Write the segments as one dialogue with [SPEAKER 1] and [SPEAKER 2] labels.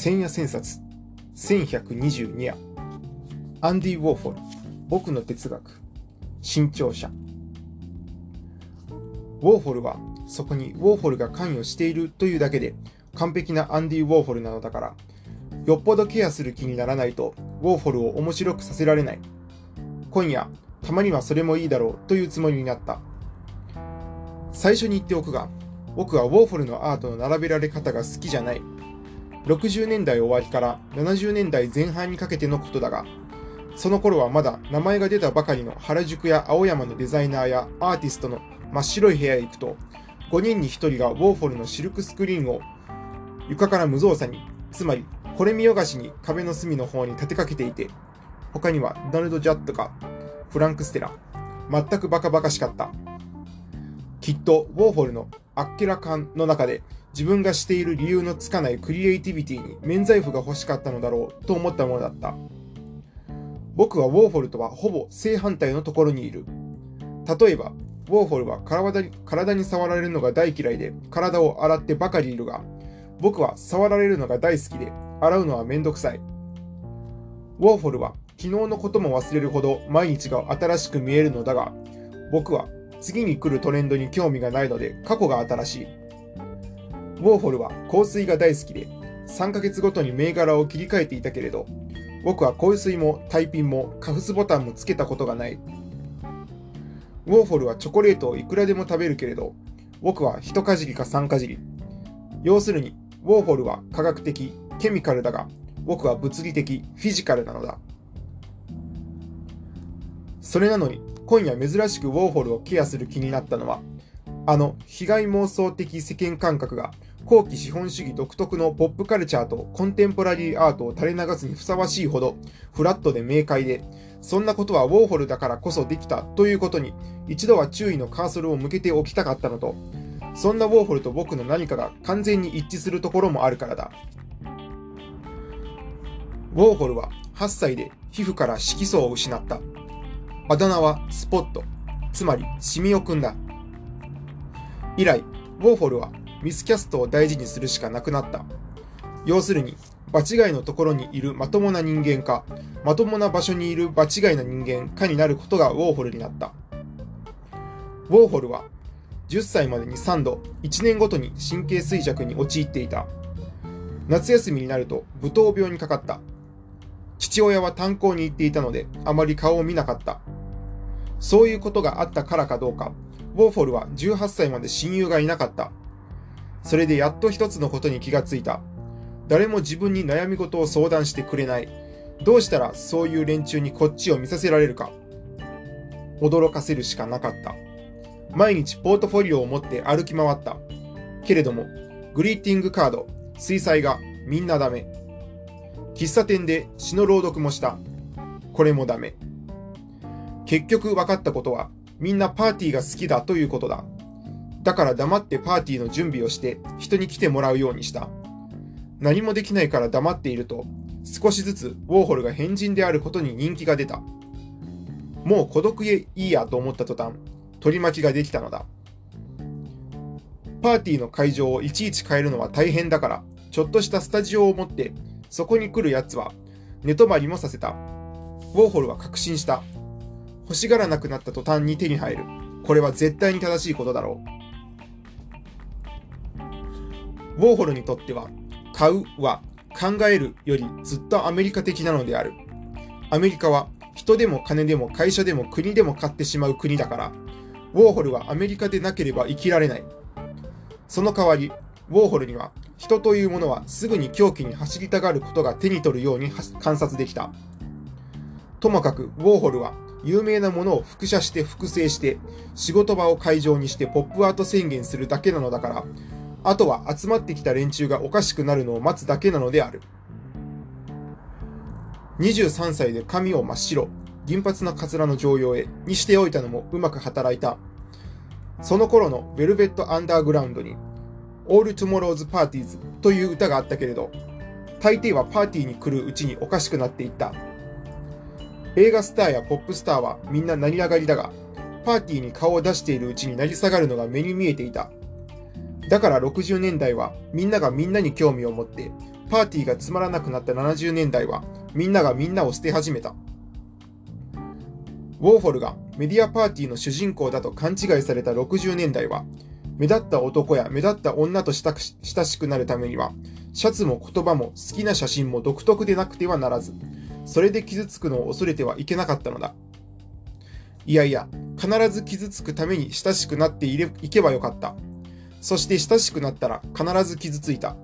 [SPEAKER 1] 千夜千冊1122夜。アンディ・ウォーフォル僕の哲学新潮社。ウォーフォルはそこにウォーフォルが関与しているというだけで完璧なアンディ・ウォーフォルなのだからよっぽどケアする気にならないとウォーフォルを面白くさせられない。今夜たまにはそれもいいだろうというつもりになった。最初に言っておくが僕はウォーフォルのアートの並べられ方が好きじゃない。60年代終わりから70年代前半にかけてのことだがその頃はまだ名前が出たばかりの原宿や青山のデザイナーやアーティストの真っ白い部屋へ行くと5人に1人がウォーフォルのシルクスクリーンを床から無造作につまりこれ見よがしに壁の隅の方に立てかけていて他にはドナルド・ジャットかフランク・ステラ全くバカバカしかった。きっとウォーホルのあっけらかんの中で自分がしている理由のつかないクリエイティビティに免罪符が欲しかったのだろうと思ったものだった。僕はウォーホルとはほぼ正反対のところにいる。例えばウォーホルは体に触られるのが大嫌いで体を洗ってばかりいるが僕は触られるのが大好きで洗うのはめんどくさい。ウォーホルは昨日のことも忘れるほど毎日が新しく見えるのだが僕は次に来るトレンドに興味がないので過去が新しい。ウォーホルは香水が大好きで3ヶ月ごとに銘柄を切り替えていたけれど僕は香水もタイピンもカフスボタンもつけたことがない。ウォーホルはチョコレートをいくらでも食べるけれど僕は一かじりか三かじり。要するにウォーホルは科学的、ケミカルだが僕は物理的、フィジカルなのだ。それなのに今夜珍しくウォーホルをケアする気になったのは、あの被害妄想的世間感覚が後期資本主義独特のポップカルチャーとコンテンポラリーアートを垂れ流すにふさわしいほどフラットで明快で、そんなことはウォーホルだからこそできたということに一度は注意のカーソルを向けておきたかったのと、そんなウォーホルと僕の何かが完全に一致するところもあるからだ。ウォーホルは8歳で皮膚から色素を失った。あだ名はスポット、つまりシミオくんだ。以来、ウォーホルはミスキャストを大事にするしかなくなった。要するに、場違いのところにいるまともな人間か、まともな場所にいる場違いな人間かになることがウォーホルになった。ウォーホルは10歳までに3度、1年ごとに神経衰弱に陥っていた。夏休みになると、舞踏病にかかった。父親は炭鉱に行っていたので、あまり顔を見なかった。そういうことがあったからかどうか、ウォーフォルは18歳まで親友がいなかった。それでやっと一つのことに気がついた。誰も自分に悩み事を相談してくれない。どうしたらそういう連中にこっちを見させられるか。驚かせるしかなかった。毎日ポートフォリオを持って歩き回った。けれども、グリーティングカード、水彩画、みんなダメ。喫茶店で詩の朗読もした。これもダメ。結局分かったことは、みんなパーティーが好きだということだ。だから黙ってパーティーの準備をして人に来てもらうようにした。何もできないから黙っていると、少しずつウォーホルが変人であることに人気が出た。もう孤独へいいやと思った途端、取り巻きができたのだ。パーティーの会場をいちいち変えるのは大変だから、ちょっとしたスタジオを持って、そこに来る奴は寝泊まりもさせた。ウォーホルは確信した。欲しがらなくなった途端に手に入る。これは絶対に正しいことだろう。ウォーホルにとっては、買うは考えるよりずっとアメリカ的なのである。アメリカは人でも金でも会社でも国でも買ってしまう国だから、ウォーホルはアメリカでなければ生きられない。その代わり、ウォーホルには人というものはすぐに狂気に走りたがることが手に取るように観察できた。ともかくウォーホルは有名なものを複写して複製して、仕事場を会場にしてポップアート宣言するだけなのだから、あとは集まってきた連中がおかしくなるのを待つだけなのである。23歳で髪を真っ白、銀髪のカツラの常用へにしておいたのもうまく働いた。その頃のベルベット・アンダーグラウンドに、All Tomorrow's Parties という歌があったけれど、大抵はパーティーに来るうちにおかしくなっていった。映画スターやポップスターはみんな成り上がりだが、パーティーに顔を出しているうちに成り下がるのが目に見えていた。だから60年代はみんながみんなに興味を持って、パーティーがつまらなくなった70年代は、みんながみんなを捨て始めた。ウォーホルがメディアパーティーの主人公だと勘違いされた60年代は、目立った男や目立った女と親しくなるためには、シャツも言葉も好きな写真も独特でなくてはならず、それで傷つくのを恐れてはいけなかったのだ。いやいや、必ず傷つくために親しくなっていれいけばよかった。そして親しくなったら必ず傷ついた。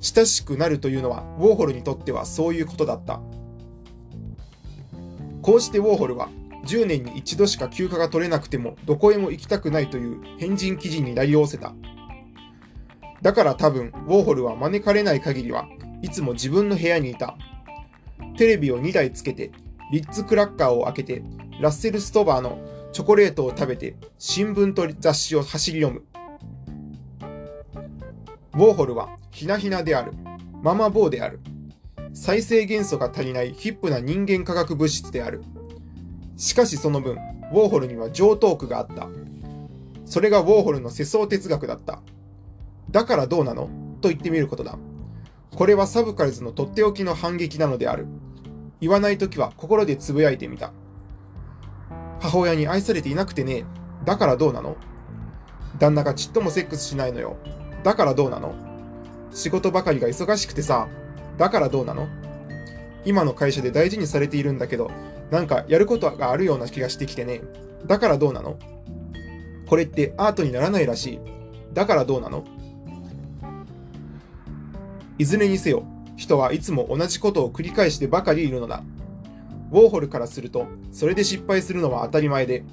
[SPEAKER 1] 親しくなるというのはウォーホルにとってはそういうことだった。こうしてウォーホルは10年に一度しか休暇が取れなくてもどこへも行きたくないという変人記事になりおせた。だから多分、ウォーホルは招かれない限りはいつも自分の部屋にいた。テレビを2台つけて、リッツクラッカーを開けて、ラッセルストバーのチョコレートを食べて、新聞と雑誌を走り読む。ウォーホルはひなひなである。ママボーである。再生元素が足りないヒップな人間化学物質である。しかしその分、ウォーホルには上等句があった。それがウォーホルの世相哲学だった。だからどうなの？と言ってみることだ。これはサブカルズのとっておきの反撃なのである。言わないときは心でつぶやいてみた。母親に愛されていなくてね。だからどうなの？旦那がちっともセックスしないのよ。だからどうなの？仕事ばかりが忙しくてさ。だからどうなの？今の会社で大事にされているんだけど、なんかやることがあるような気がしてきてね。だからどうなの？これってアートにならないらしい。だからどうなの？いずれにせよ、人はいつも同じことを繰り返してばかりいるのだ。ウォーホルからすると、それで失敗するのは当たり前で、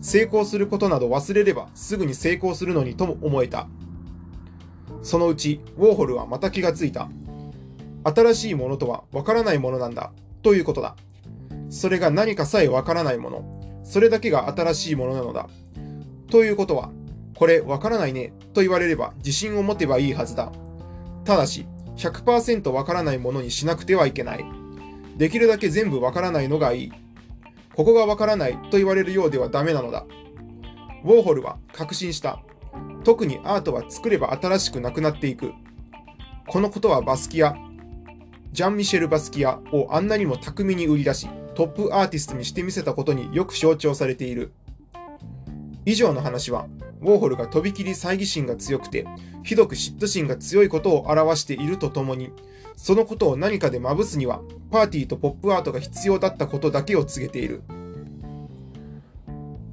[SPEAKER 1] 成功することなど忘れればすぐに成功するのにとも思えた。そのうち、ウォーホルはまた気がついた。新しいものとはわからないものなんだ、ということだ。それが何かさえわからないもの。それだけが新しいものなのだ。ということは、これわからないね、と言われれば自信を持てばいいはずだ。ただし、100%わからないものにしなくてはいけない。できるだけ全部わからないのがいい。ここがわからないと言われるようではダメなのだ。ウォーホルは確信した。特にアートは作れば新しくなくなっていく。このことはバスキア、ジャン・ミシェル・バスキアをあんなにも巧みに売り出し、トップアーティストにしてみせたことによく象徴されている。以上の話は、ウォーホルがとびきり猜疑心が強くて、ひどく嫉妬心が強いことを表しているとともに、そのことを何かでまぶすには、パーティーとポップアートが必要だったことだけを告げている。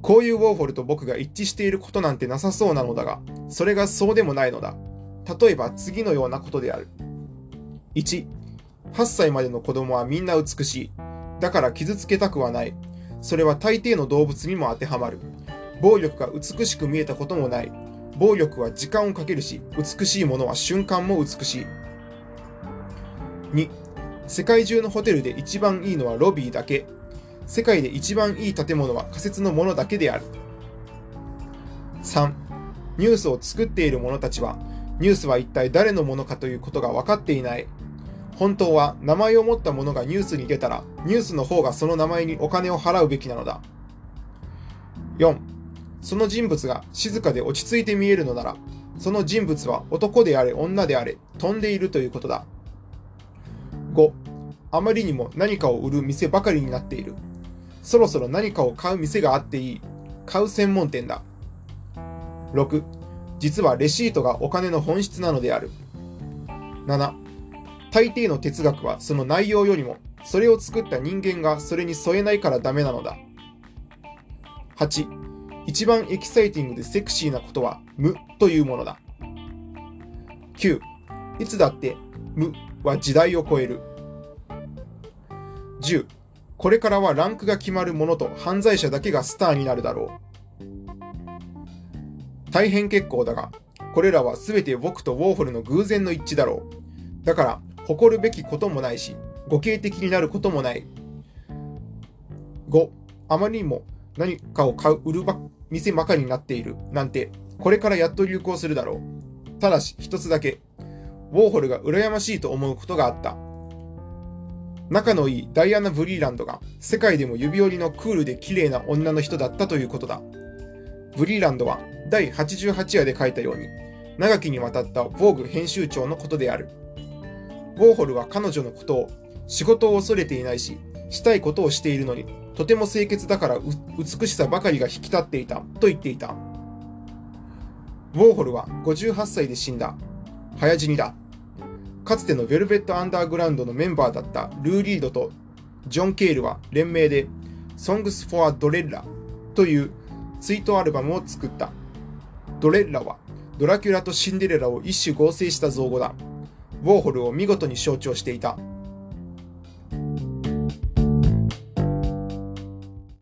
[SPEAKER 1] こういうウォーホルと僕が一致していることなんてなさそうなのだが、それがそうでもないのだ。例えば次のようなことである。1、8歳までの子供はみんな美しい。だから傷つけたくはない。それは大抵の動物にも当てはまる。暴力が美しく見えたこともない。暴力は時間をかけるし、美しいものは瞬間も美しい。2、世界中のホテルで一番いいのはロビーだけ。世界で一番いい建物は仮設のものだけである。3、ニュースを作っている者たちは、ニュースは一体誰のものかということが分かっていない。本当は名前を持ったものがニュースに出たら、ニュースの方がその名前にお金を払うべきなのだ。4. その人物が静かで落ち着いて見えるのなら、その人物は男であれ女であれ飛んでいるということだ。5. あまりにも何かを売る店ばかりになっている。そろそろ何かを買う店があっていい。買う専門店だ。6. 実はレシートがお金の本質なのである。7. 大抵の哲学はその内容よりも、それを作った人間がそれに添えないからダメなのだ。8. 一番エキサイティングでセクシーなことは無というものだ。9. いつだって無は時代を超える。10. これからはランクが決まるものと犯罪者だけがスターになるだろう。大変結構だが、これらは全て僕とウォーホルの偶然の一致だろう。だから、誇るべきこともないし、互恵的になることもない。5、あまりにも何かを買う、売るば、店ばかりになっている。なんて、これからやっと流行するだろう。ただし、一つだけ。ウォーホルが羨ましいと思うことがあった。仲のいいダイアナ・ブリーランドが世界でも指折りのクールで綺麗な女の人だったということだ。ブリーランドは第88話で書いたように、長きにわたったヴォーグ編集長のことである。ウォーホルは彼女のことを仕事を恐れていないし、したいことをしているのに、とても清潔だから美しさばかりが引き立っていたと言っていた。ウォーホルは58歳で死んだ。早死にだ。かつてのヴェルベット・アンダーグラウンドのメンバーだったルー・リードとジョン・ケールは連名で Songs for Dorella というツイートアルバムを作った。ドレッラはドラキュラとシンデレラを一種合成した造語だ。ウォーホルを見事に象徴していた。